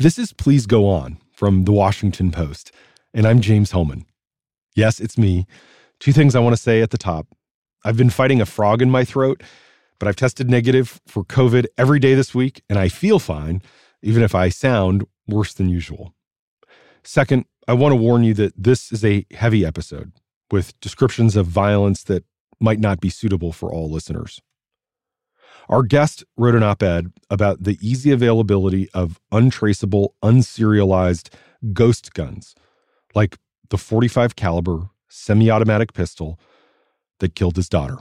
This is Please Go On from The Washington Post, and I'm James Hohmann. Yes, it's me. Two things I want to say at the top. I've been fighting a frog in my throat, but I've tested negative for COVID every day this week, and I feel fine, even if I sound worse than usual. Second, I want to warn you that this is a heavy episode with descriptions of violence that might not be suitable for all listeners. Our guest wrote an op ed about the easy availability of untraceable, unserialized ghost guns, like the 45 caliber semi-automatic pistol that killed his daughter.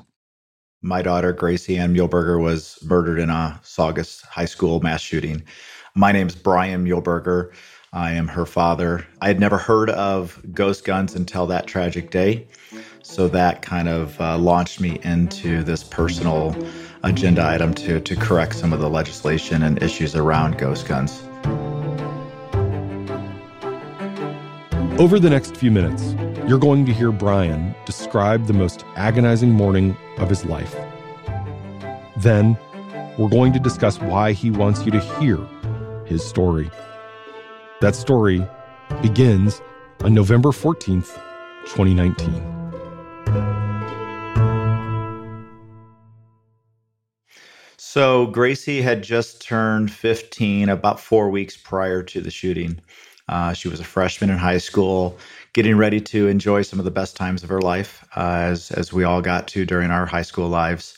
My daughter, Gracie Ann Muehlberger, was murdered in a Saugus High School mass shooting. My name's Bryan Muehlberger. I am her father. I had never heard of ghost guns until that tragic day. So that kind of uh, launched me into this personal agenda item to, to correct some of the legislation and issues around ghost guns. Over the next few minutes, you're going to hear Bryan describe the most agonizing morning of his life. Then, we're going to discuss why he wants you to hear his story. That story begins on November 14th, 2019. So Gracie had just turned 15 about four weeks prior to the shooting. Uh, she was a freshman in high school, getting ready to enjoy some of the best times of her life, uh, as as we all got to during our high school lives.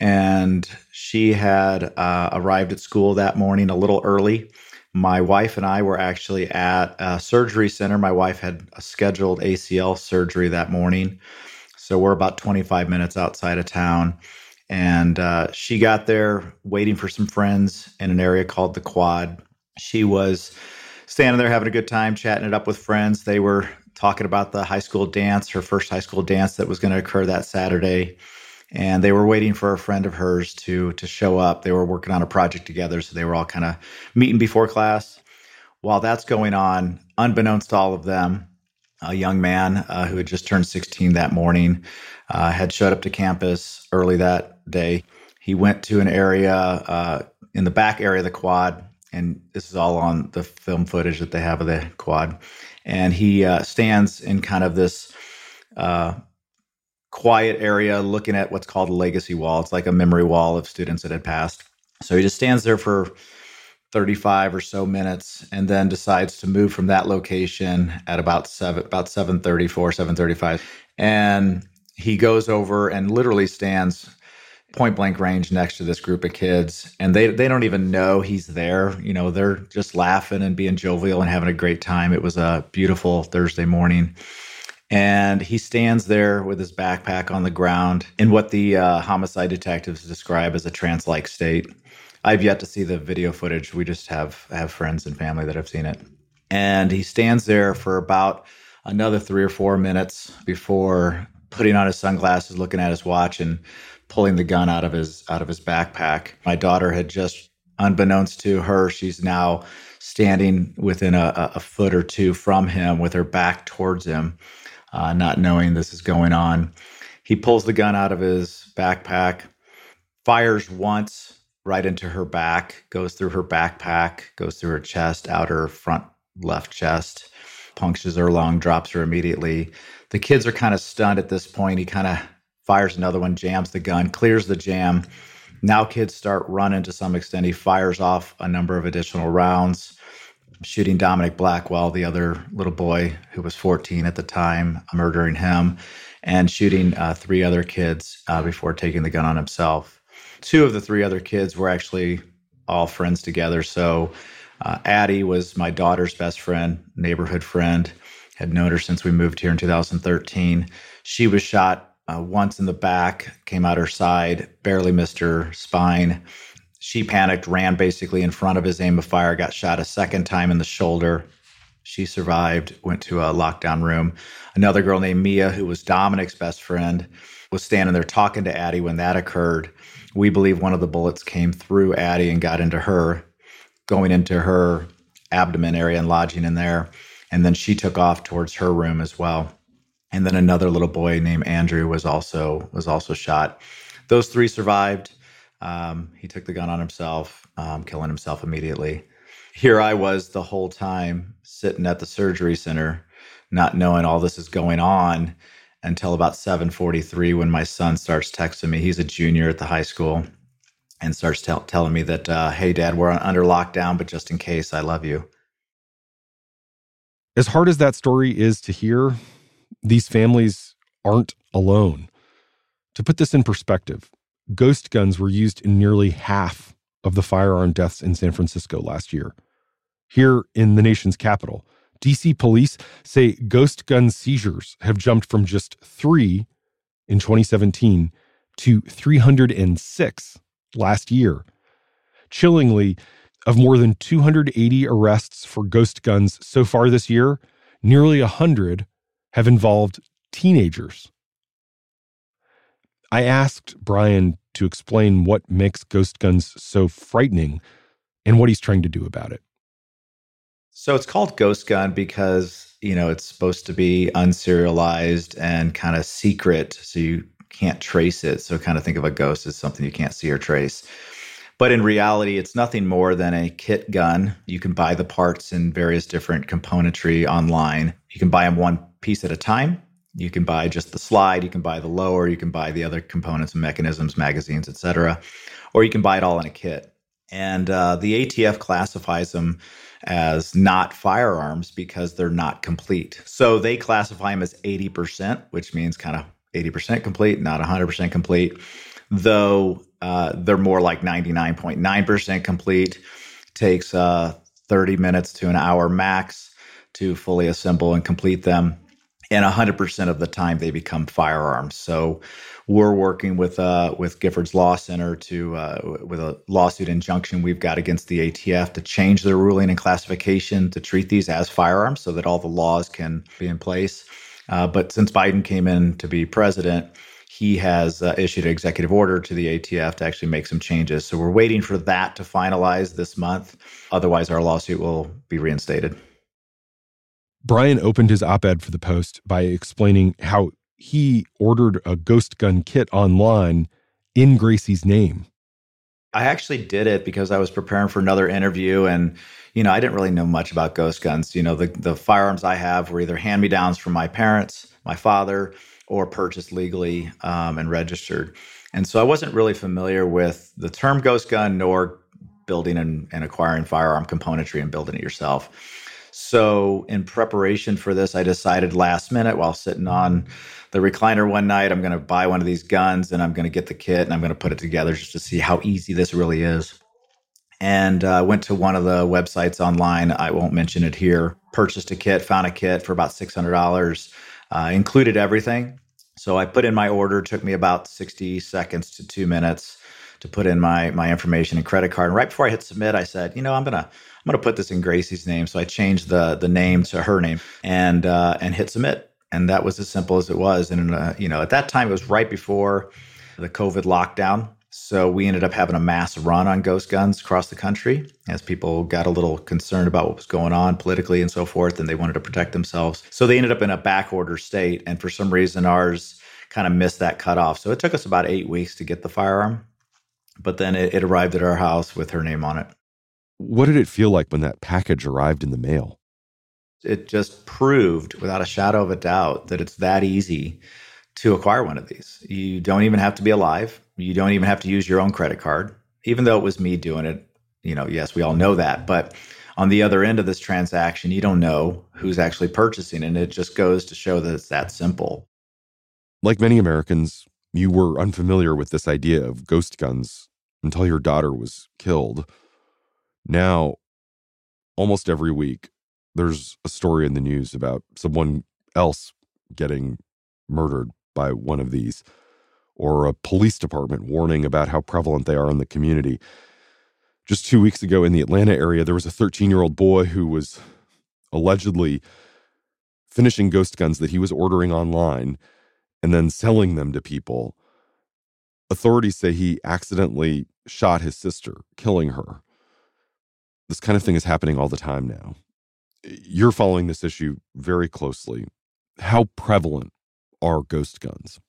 And she had uh, arrived at school that morning a little early. My wife and I were actually at a surgery center. My wife had a scheduled ACL surgery that morning, so we're about 25 minutes outside of town. And uh, she got there waiting for some friends in an area called the Quad. She was standing there having a good time, chatting it up with friends. They were talking about the high school dance, her first high school dance that was going to occur that Saturday. And they were waiting for a friend of hers to to show up. They were working on a project together, so they were all kind of meeting before class. While that's going on, unbeknownst to all of them, a young man uh, who had just turned 16 that morning uh, had showed up to campus early that day. He went to an area uh, in the back area of the quad, and this is all on the film footage that they have of the quad. And he uh, stands in kind of this uh, quiet area looking at what's called a legacy wall. It's like a memory wall of students that had passed. So he just stands there for 35 or so minutes and then decides to move from that location at about 7 about 734 735 and he goes over and literally stands point blank range next to this group of kids and they they don't even know he's there. You know they're just laughing and being jovial and having a great time. It was a beautiful thursday morning. And he stands there with his backpack on the ground in what the uh, homicide detectives describe as a trance-like state. I've yet to see the video footage. We just have have friends and family that have seen it. And he stands there for about another three or four minutes before putting on his sunglasses, looking at his watch, and pulling the gun out of his out of his backpack. My daughter had just, unbeknownst to her, she's now standing within a, a foot or two from him with her back towards him, uh, not knowing this is going on. He pulls the gun out of his backpack, fires once right into her back, goes through her backpack, goes through her chest, outer front left chest, punctures her lung, drops her immediately the kids are kind of stunned at this point. He kind of fires another one, jams the gun, clears the jam. Now kids start running to some extent. He fires off a number of additional rounds, shooting Dominic Blackwell, the other little boy who was 14 at the time, murdering him, and shooting uh, three other kids uh, before taking the gun on himself. Two of the three other kids were actually all friends together. So uh, Addie was my daughter's best friend, neighborhood friend had known her since we moved here in 2013. She was shot uh, once in the back, came out her side, barely missed her spine. She panicked, ran basically in front of his aim of fire, got shot a second time in the shoulder. She survived, went to a lockdown room. Another girl named Mia, who was Dominic's best friend, was standing there talking to Addie when that occurred. We believe one of the bullets came through Addie and got into her, going into her abdomen area and lodging in there and then she took off towards her room as well and then another little boy named andrew was also was also shot those three survived um, he took the gun on himself um, killing himself immediately here I was the whole time sitting at the surgery center, not knowing all this is going on until about 7:43 when my son starts texting me. He's a junior at the high school and starts tell, telling me that, uh, "Hey, Dad, we're under lockdown, but just in case, I love you." As hard as that story is to hear, these families aren't alone. To put this in perspective, ghost guns were used in nearly half of the firearm deaths in San Francisco last year. Here in the nation's capital, DC police say ghost gun seizures have jumped from just three in 2017 to 306 last year. Chillingly, of more than 280 arrests for ghost guns so far this year, nearly 100 have involved teenagers. I asked Bryan to explain what makes ghost guns so frightening and what he's trying to do about it. So it's called Ghost Gun because, you know, it's supposed to be unserialized and kind of secret so you can't trace it. So kind of think of a ghost as something you can't see or trace. But in reality, it's nothing more than a kit gun. You can buy the parts in various different componentry online. You can buy them one piece at a time. You can buy just the slide, you can buy the lower, you can buy the other components and mechanisms, magazines, etc. Or you can buy it all in a kit. And uh, the ATF classifies them as not firearms because they're not complete. So they classify them as 80%, which means kind of 80% complete, not 100% complete, though uh, they're more like 99.9% complete. Takes uh, 30 minutes to an hour max to fully assemble and complete them. And 100% of the time they become firearms. So we're working with uh, with Giffords Law Center to uh, with a lawsuit injunction we've got against the ATF to change their ruling and classification to treat these as firearms, so that all the laws can be in place. Uh, but since Biden came in to be president, he has uh, issued an executive order to the ATF to actually make some changes. So we're waiting for that to finalize this month. Otherwise, our lawsuit will be reinstated. Bryan opened his op ed for the Post by explaining how he ordered a ghost gun kit online in Gracie's name. I actually did it because I was preparing for another interview and you know, I didn't really know much about ghost guns. You know, the the firearms I have were either hand-me-downs from my parents, my father, or purchased legally um, and registered. And so I wasn't really familiar with the term ghost gun nor building and, and acquiring firearm componentry and building it yourself. So, in preparation for this, I decided last minute while sitting on the recliner one night, I'm going to buy one of these guns and I'm going to get the kit and I'm going to put it together just to see how easy this really is. And I uh, went to one of the websites online. I won't mention it here. Purchased a kit, found a kit for about $600, uh, included everything. So I put in my order. Took me about 60 seconds to two minutes to put in my my information and credit card. And right before I hit submit, I said, you know, I'm gonna I'm gonna put this in Gracie's name. So I changed the the name to her name and uh, and hit submit. And that was as simple as it was. And uh, you know, at that time, it was right before the COVID lockdown. So we ended up having a mass run on ghost guns across the country as people got a little concerned about what was going on politically and so forth, and they wanted to protect themselves. So they ended up in a back order state. And for some reason, ours kind of missed that cutoff. So it took us about eight weeks to get the firearm but then it, it arrived at our house with her name on it. What did it feel like when that package arrived in the mail? It just proved without a shadow of a doubt that it's that easy to acquire one of these. You don't even have to be alive. You don't even have to use your own credit card. Even though it was me doing it, you know, yes, we all know that. But on the other end of this transaction, you don't know who's actually purchasing. And it just goes to show that it's that simple. Like many Americans, you were unfamiliar with this idea of ghost guns until your daughter was killed. Now, almost every week, there's a story in the news about someone else getting murdered by one of these, or a police department warning about how prevalent they are in the community. Just two weeks ago in the Atlanta area, there was a 13 year old boy who was allegedly finishing ghost guns that he was ordering online and then selling them to people. Authorities say he accidentally shot his sister, killing her. This kind of thing is happening all the time now. You're following this issue very closely. How prevalent are ghost guns?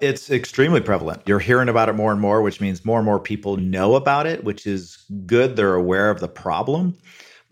It's extremely prevalent. You're hearing about it more and more, which means more and more people know about it, which is good. They're aware of the problem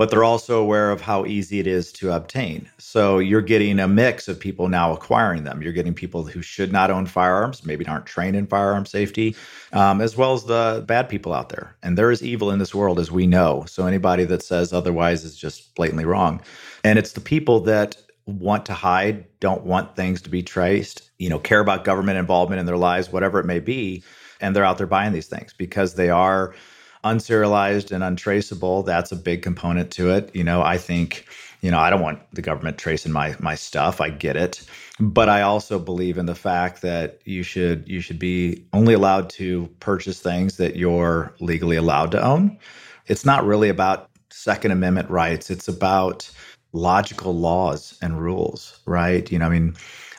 but they're also aware of how easy it is to obtain. So you're getting a mix of people now acquiring them. You're getting people who should not own firearms, maybe aren't trained in firearm safety, um, as well as the bad people out there. And there is evil in this world, as we know. So anybody that says otherwise is just blatantly wrong. And it's the people that want to hide, don't want things to be traced, you know, care about government involvement in their lives, whatever it may be. And they're out there buying these things because they are unserialized and untraceable, that's a big component to it. You know, I think, you know, I don't want the government tracing my my stuff. I get it. But I also believe in the fact that you should you should be only allowed to purchase things that you're legally allowed to own. It's not really about Second Amendment rights. It's about logical laws and rules, right? You know, I mean,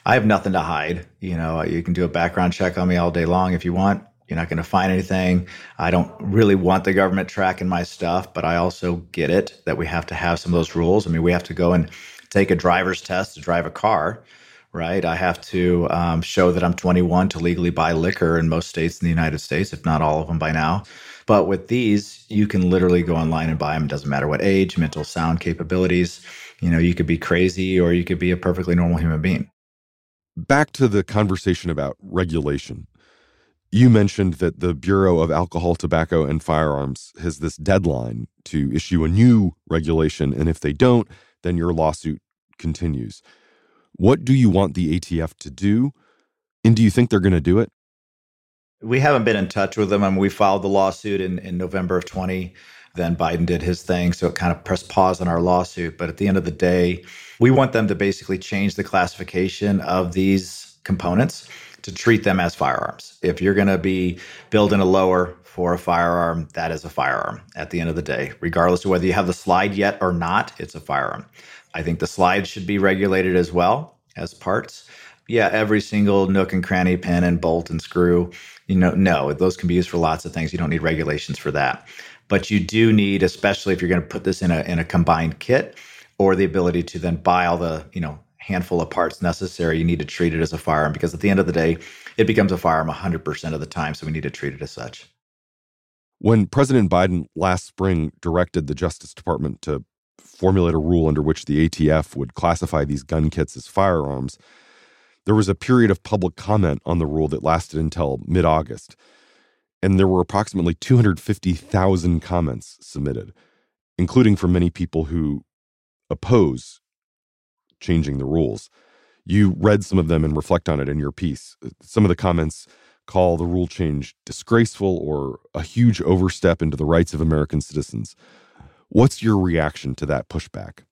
I have nothing to hide. You know, you can do a background check on me all day long if you want. You're not going to find anything. I don't really want the government tracking my stuff, but I also get it that we have to have some of those rules. I mean, we have to go and take a driver's test to drive a car, right? I have to um, show that I'm 21 to legally buy liquor in most states in the United States, if not all of them by now. But with these, you can literally go online and buy them. It doesn't matter what age, mental sound capabilities. You know, you could be crazy or you could be a perfectly normal human being. Back to the conversation about regulation. You mentioned that the Bureau of Alcohol, Tobacco, and Firearms has this deadline to issue a new regulation, and if they don't, then your lawsuit continues. What do you want the ATF to do? And do you think they're going to do it? We haven't been in touch with them. I mean, we filed the lawsuit in, in November of 20. Then Biden did his thing. So it kind of pressed pause on our lawsuit. But at the end of the day, we want them to basically change the classification of these components to treat them as firearms. If you're going to be building a lower for a firearm, that is a firearm at the end of the day, regardless of whether you have the slide yet or not, it's a firearm. I think the slide should be regulated as well as parts. Yeah, every single nook and cranny, pin and bolt and screw, you know, no, those can be used for lots of things. You don't need regulations for that. But you do need, especially if you're going to put this in a in a combined kit, or the ability to then buy all the, you know, handful of parts necessary, you need to treat it as a firearm because at the end of the day, it becomes a firearm 100% of the time. So we need to treat it as such. When President Biden last spring directed the Justice Department to formulate a rule under which the ATF would classify these gun kits as firearms, there was a period of public comment on the rule that lasted until mid August. And there were approximately 250,000 comments submitted, including from many people who oppose changing the rules. You read some of them and reflect on it in your piece. Uh, some of the comments call the rule change disgraceful or a huge overstep into the rights of American citizens. What's your reaction to that pushback?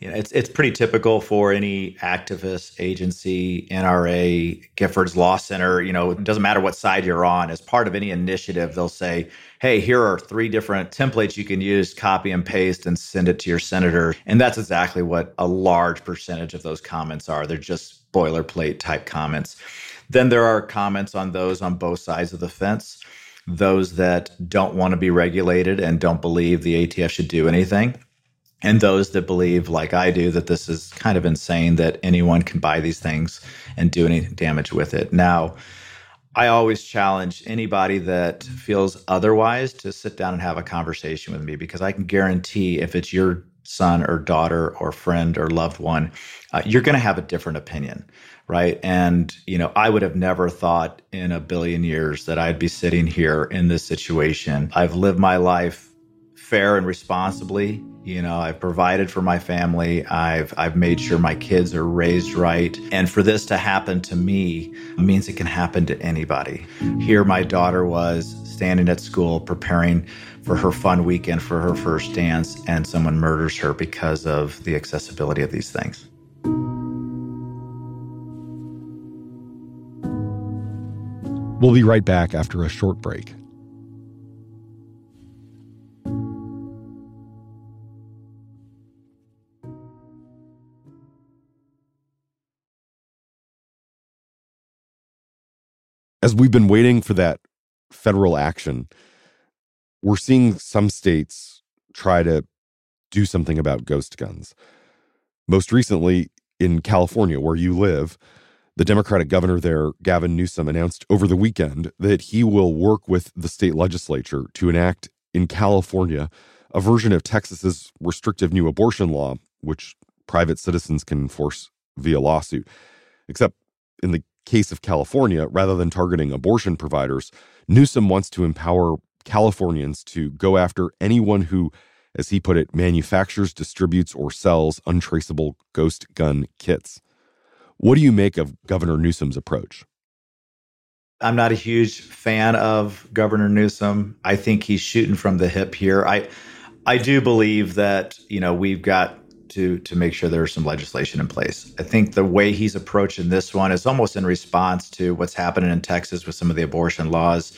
You know, it's it's pretty typical for any activist agency, NRA, Giffords Law Center. You know, it doesn't matter what side you're on. As part of any initiative, they'll say, "Hey, here are three different templates you can use, copy and paste, and send it to your senator." And that's exactly what a large percentage of those comments are. They're just boilerplate type comments. Then there are comments on those on both sides of the fence. Those that don't want to be regulated and don't believe the ATF should do anything and those that believe, like I do, that this is kind of insane that anyone can buy these things and do any damage with it. Now, I always challenge anybody that feels otherwise to sit down and have a conversation with me because I can guarantee if it's your son or daughter or friend or loved one, uh, you're going to have a different opinion, right? And, you know, I would have never thought in a billion years that I'd be sitting here in this situation. I've lived my life fair and responsibly. You know, I've provided for my family. I've I've made sure my kids are raised right. And for this to happen to me means it can happen to anybody. Here my daughter was standing at school preparing for her fun weekend for her first dance and someone murders her because of the accessibility of these things. We'll be right back after a short break. As we've been waiting for that federal action, we're seeing some states try to do something about ghost guns. Most recently, in California, where you live, The Democratic governor there, Gavin Newsom, announced over the weekend that he will work with the state legislature to enact in California a version of Texas's restrictive new abortion law, which private citizens can enforce via lawsuit. Except in the case of California, rather than targeting abortion providers, Newsom wants to empower Californians to go after anyone who, as he put it, manufactures, distributes, or sells untraceable ghost gun kits. What do you make of Governor Newsom's approach? I'm not a huge fan of Governor Newsom. I think he's shooting from the hip here. I I do believe that, you know, we've got to to make sure there's some legislation in place. I think the way he's approaching this one is almost in response to what's happening in Texas with some of the abortion laws.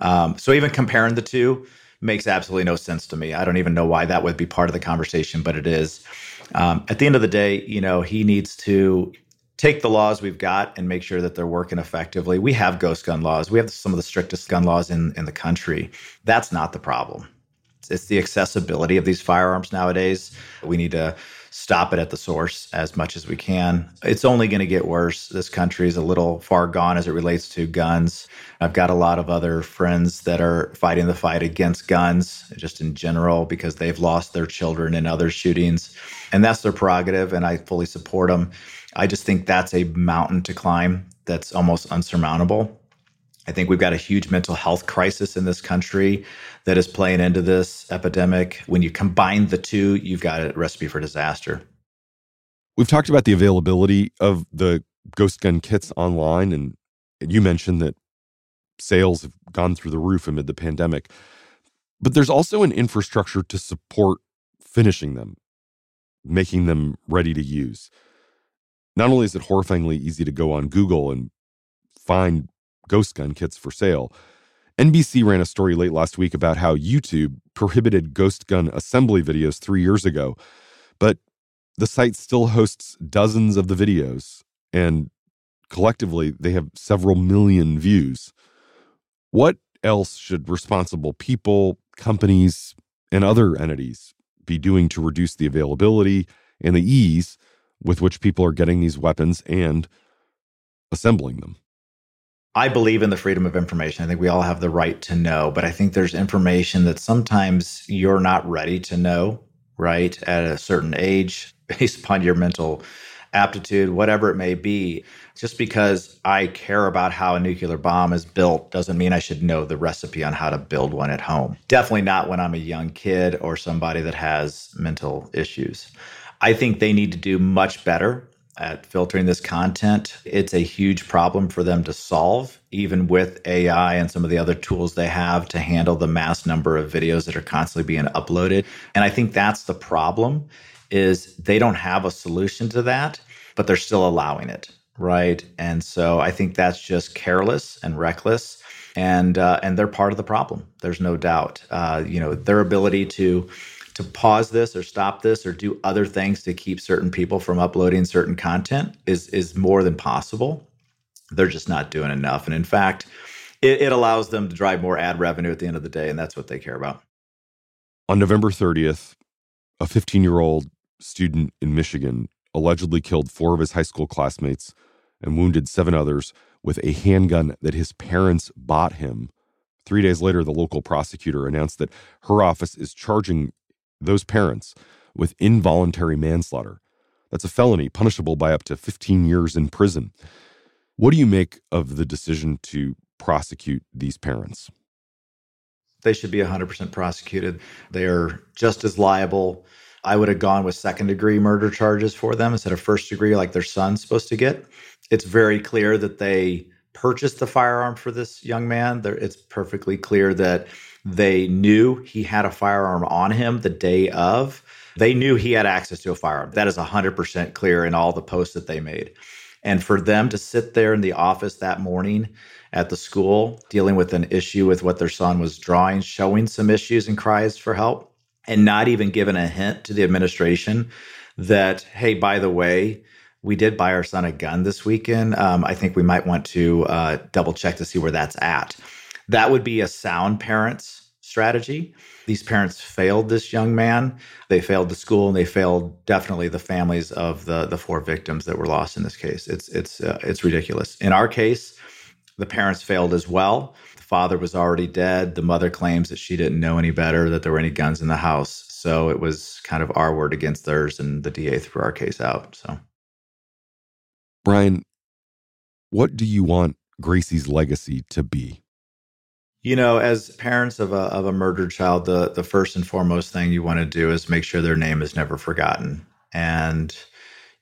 Um, so even comparing the two makes absolutely no sense to me. I don't even know why that would be part of the conversation, but it is. Um, at the end of the day, you know, he needs to take the laws we've got and make sure that they're working effectively. We have ghost gun laws. We have some of the strictest gun laws in in the country. That's not the problem. It's the accessibility of these firearms nowadays. We need to stop it at the source as much as we can. It's only going to get worse. This country is a little far gone as it relates to guns. I've got a lot of other friends that are fighting the fight against guns, just in general, because they've lost their children in other shootings. And that's their prerogative, and I fully support them. I just think that's a mountain to climb that's almost unsurmountable. I think we've got a huge mental health crisis in this country that is playing into this epidemic. When you combine the two, you've got a recipe for disaster. We've talked about the availability of the ghost gun kits online, and you mentioned that sales have gone through the roof amid the pandemic. But there's also an infrastructure to support finishing them, making them ready to use. Not only is it horrifyingly easy to go on Google and find ghost gun kits for sale, NBC ran a story late last week about how YouTube prohibited ghost gun assembly videos three years ago, but the site still hosts dozens of the videos, and collectively they have several million views. What else should responsible people, companies, and other entities be doing to reduce the availability and the ease with which people are getting these weapons and assembling them? I believe in the freedom of information. I think we all have the right to know, but I think there's information that sometimes you're not ready to know, right? At a certain age, based upon your mental aptitude, whatever it may be. Just because I care about how a nuclear bomb is built doesn't mean I should know the recipe on how to build one at home. Definitely not when I'm a young kid or somebody that has mental issues. I think they need to do much better at filtering this content. It's a huge problem for them to solve, even with AI and some of the other tools they have to handle the mass number of videos that are constantly being uploaded. And I think that's the problem is they don't have a solution to that, but they're still allowing it, right? And so I think that's just careless and reckless. And uh, and they're part of the problem. There's no doubt. Uh, you know their ability to to pause this or stop this or do other things to keep certain people from uploading certain content is is more than possible. They're just not doing enough. And in fact, it, it allows them to drive more ad revenue at the end of the day, and that's what they care about. On November 30th, a 15 year old student in Michigan allegedly killed four of his high school classmates and wounded seven others with a handgun that his parents bought him. Three days later, the local prosecutor announced that her office is charging those parents with involuntary manslaughter. That's a felony punishable by up to 15 years in prison. What do you make of the decision to prosecute these parents? They should be 100% prosecuted. They are just as liable. I would have gone with second degree murder charges for them instead of first degree, like their son's supposed to get. It's very clear that they purchased the firearm for this young man. It's perfectly clear that they knew he had a firearm on him the day of. They knew he had access to a firearm. That is 100% clear in all the posts that they made. And for them to sit there in the office that morning at the school, dealing with an issue with what their son was drawing, showing some issues and cries for help, and not even giving a hint to the administration that, hey, by the way, we did buy our son a gun this weekend. Um, I think we might want to uh, double check to see where that's at. That would be a sound parent's strategy. These parents failed this young man. They failed the school, and they failed definitely the families of the the four victims that were lost in this case. It's it's uh, it's ridiculous. In our case, the parents failed as well. The father was already dead. The mother claims that she didn't know any better, that there were any guns in the house. So it was kind of our word against theirs, and the DA threw our case out. So, Bryan, what do you want Gracie's legacy to be? You know, as parents of a of a murdered child, the the first and foremost thing you want to do is make sure their name is never forgotten. And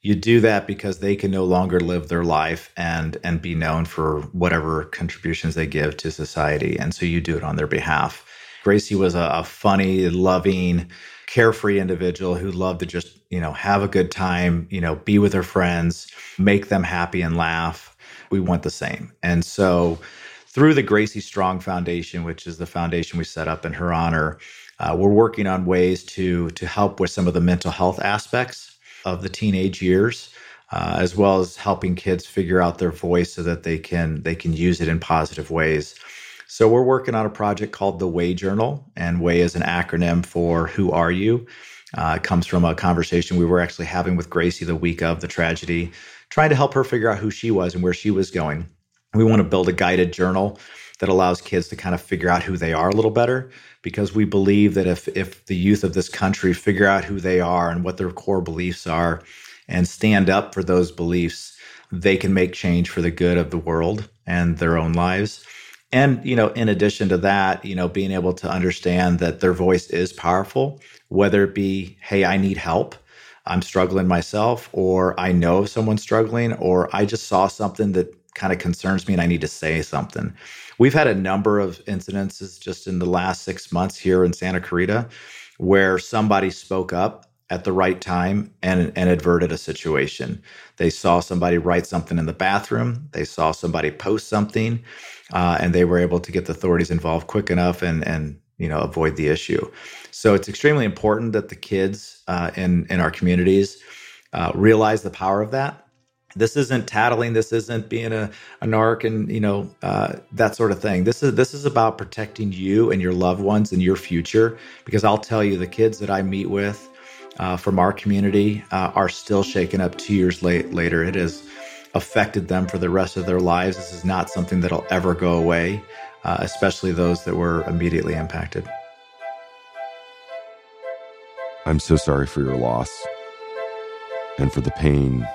you do that because they can no longer live their life and and be known for whatever contributions they give to society. And so you do it on their behalf. Gracie was a, a funny, loving, carefree individual who loved to just, you know, have a good time, you know, be with her friends, make them happy and laugh. We want the same. And so through the Gracie Strong Foundation, which is the foundation we set up in her honor, uh, we're working on ways to to help with some of the mental health aspects of the teenage years, uh, as well as helping kids figure out their voice so that they can they can use it in positive ways. So we're working on a project called the Way Journal, and Way is an acronym for Who Are You? Uh, it comes from a conversation we were actually having with Gracie the week of the tragedy, trying to help her figure out who she was and where she was going. We want to build a guided journal that allows kids to kind of figure out who they are a little better because we believe that if if the youth of this country figure out who they are and what their core beliefs are and stand up for those beliefs, they can make change for the good of the world and their own lives. And you know, in addition to that, you know, being able to understand that their voice is powerful, whether it be, "Hey, I need help." I'm struggling myself, or I know of someone struggling, or I just saw something that kind of concerns me and I need to say something. We've had a number of incidences just in the last six months here in Santa Clarita where somebody spoke up at the right time and, and averted a situation. They saw somebody write something in the bathroom, they saw somebody post something, uh, and they were able to get the authorities involved quick enough and, and you know avoid the issue. So it's extremely important that the kids uh, in in our communities uh, realize the power of that. This isn't tattling. This isn't being a, a narc and you know uh, that sort of thing. This is this is about protecting you and your loved ones and your future because i'll tell you the kids that i meet with uh, from our community uh, are still shaken up two years late, later. It has affected them for the rest of their lives this is not something that'll ever go away uh, especially those that were immediately impacted i'm so sorry for your loss and for the pain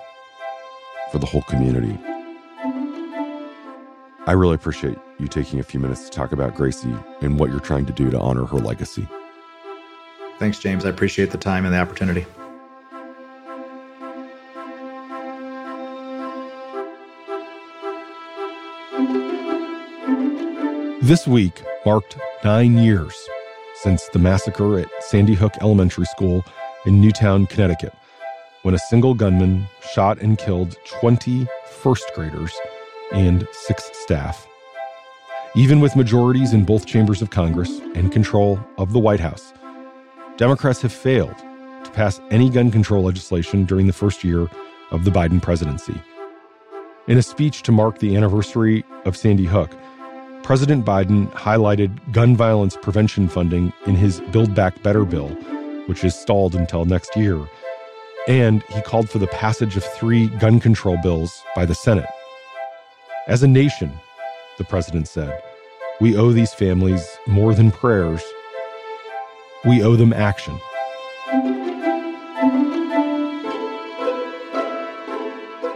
for the whole community. I really appreciate you taking a few minutes to talk about Gracie and what you're trying to do to honor her legacy. Thanks, James. I appreciate the time and the opportunity. This week marked nine years since the massacre at Sandy Hook Elementary School in Newtown, Connecticut when a single gunman shot and killed 20 first graders and six staff. Even with majorities in both chambers of Congress and control of the White House, Democrats have failed to pass any gun control legislation during the first year of the Biden presidency. In a speech to mark the anniversary of Sandy Hook, President Biden highlighted gun violence prevention funding in his Build Back Better bill, which is stalled until next year and he called for the passage of three gun control bills by the Senate. As a nation, the president said, we owe these families more than prayers. We owe them action.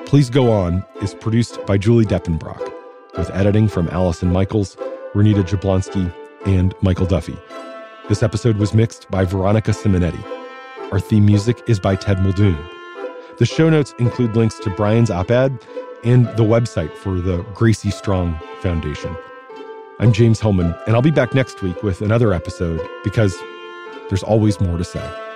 Please Go On is produced by Julie Depenbrock, with editing from Allison Michaels, Renita Jablonski, and Michael Duffy. This episode was mixed by Veronica Simonetti. Our theme music is by Ted Muldoon. The show notes include links to Bryan's op ed and the website for the Gracie Strong Foundation. I'm James Hohmann, and I'll be back next week with another episode because there's always more to say.